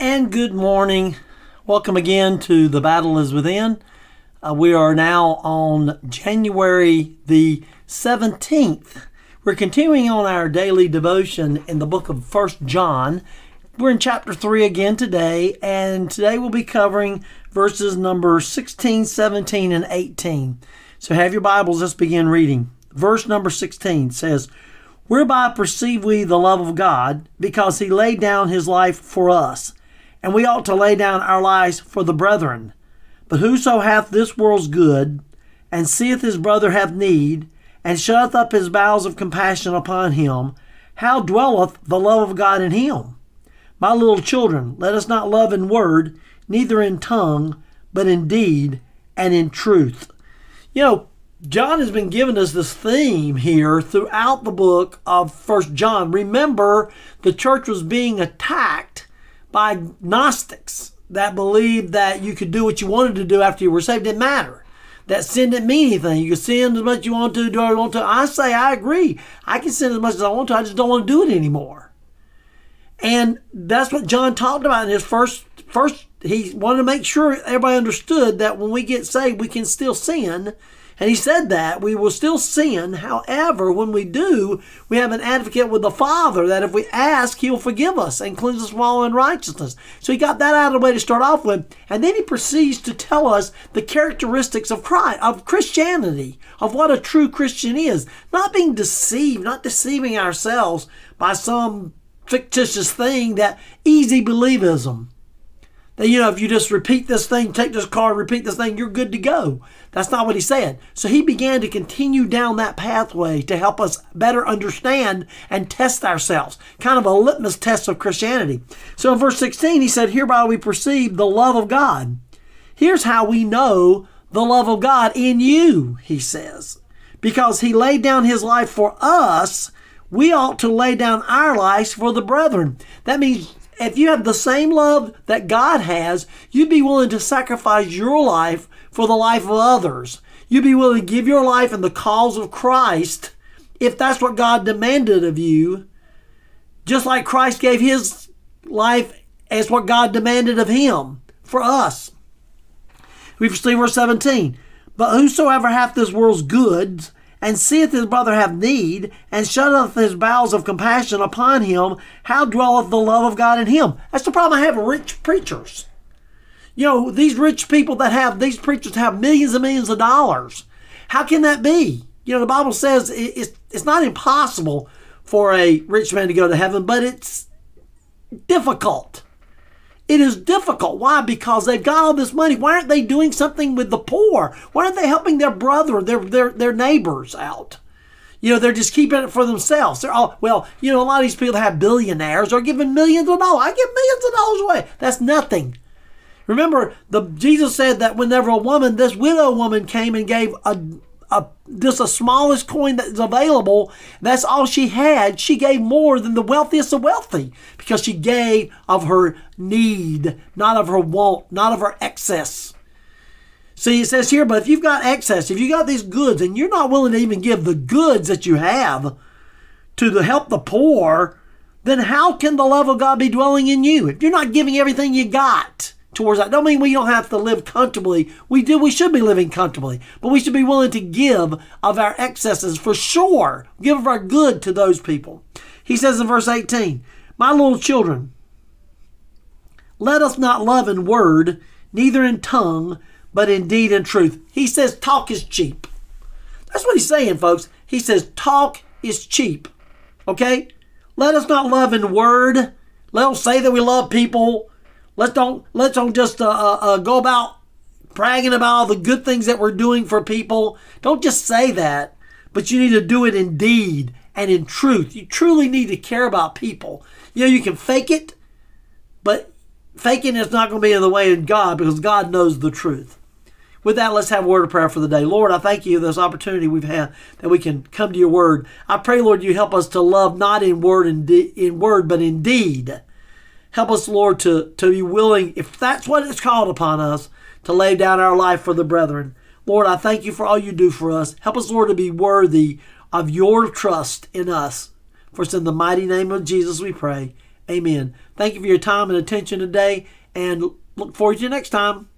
and good morning. Welcome again to The Battle is Within. Uh, we are now on January the 17th. We're continuing on our daily devotion in the book of First John. We're in chapter 3 again today, and today we'll be covering verses number 16, 17, and 18. So have your Bibles, let's begin reading. Verse number 16 says, Whereby perceive we the love of God, because he laid down his life for us and we ought to lay down our lives for the brethren. But whoso hath this world's good, and seeth his brother have need, and shutteth up his bowels of compassion upon him, how dwelleth the love of God in him? My little children, let us not love in word, neither in tongue, but in deed and in truth. You know, John has been giving us this theme here throughout the book of First John. Remember, the church was being attacked by Gnostics that believed that you could do what you wanted to do after you were saved. It didn't matter. That sin didn't mean anything. You could sin as much as you want to, do what you want to. I say I agree. I can sin as much as I want to. I just don't want to do it anymore. And that's what John talked about in his first first he wanted to make sure everybody understood that when we get saved we can still sin and he said that we will still sin. However, when we do, we have an advocate with the Father that if we ask, he'll forgive us and cleanse us from all unrighteousness. So he got that out of the way to start off with. And then he proceeds to tell us the characteristics of Christ, of Christianity, of what a true Christian is. Not being deceived, not deceiving ourselves by some fictitious thing that easy believism that you know if you just repeat this thing take this card repeat this thing you're good to go. That's not what he said. So he began to continue down that pathway to help us better understand and test ourselves. Kind of a litmus test of christianity. So in verse 16 he said hereby we perceive the love of god. Here's how we know the love of god in you he says. Because he laid down his life for us we ought to lay down our lives for the brethren. That means if you have the same love that God has, you'd be willing to sacrifice your life for the life of others. You'd be willing to give your life in the cause of Christ if that's what God demanded of you, just like Christ gave his life as what God demanded of him for us. We see verse 17. But whosoever hath this world's goods and seeth his brother have need, and shutteth his bowels of compassion upon him, how dwelleth the love of God in him? That's the problem I have with rich preachers. You know, these rich people that have, these preachers have millions and millions of dollars. How can that be? You know, the Bible says it's, it's not impossible for a rich man to go to heaven, but it's difficult. It is difficult. Why? Because they've got all this money. Why aren't they doing something with the poor? Why aren't they helping their brother, their their their neighbors out? You know, they're just keeping it for themselves. They're all well, you know, a lot of these people that have billionaires are giving millions of dollars. I give millions of dollars away. That's nothing. Remember, the Jesus said that whenever a woman, this widow woman came and gave a a, just the smallest coin that's available. That's all she had. She gave more than the wealthiest of wealthy because she gave of her need, not of her want, not of her excess. See, it says here, but if you've got excess, if you got these goods and you're not willing to even give the goods that you have to the help the poor, then how can the love of God be dwelling in you? If you're not giving everything you got, towards that. Don't mean we don't have to live comfortably. We do. We should be living comfortably, but we should be willing to give of our excesses for sure. Give of our good to those people. He says in verse 18, "My little children, let us not love in word, neither in tongue, but in deed and truth." He says talk is cheap. That's what he's saying, folks. He says talk is cheap. Okay? Let us not love in word. Let us say that we love people Let's don't let's don't just uh, uh, uh, go about bragging about all the good things that we're doing for people. Don't just say that, but you need to do it in deed and in truth. You truly need to care about people. You know, you can fake it, but faking is not going to be in the way of God because God knows the truth. With that, let's have a word of prayer for the day. Lord, I thank you for this opportunity we've had that we can come to your word. I pray, Lord, you help us to love not in word and de- in word, but in deed. Help us, Lord, to, to be willing, if that's what it's called upon us, to lay down our life for the brethren. Lord, I thank you for all you do for us. Help us, Lord, to be worthy of your trust in us. For it's in the mighty name of Jesus we pray. Amen. Thank you for your time and attention today, and look forward to you next time.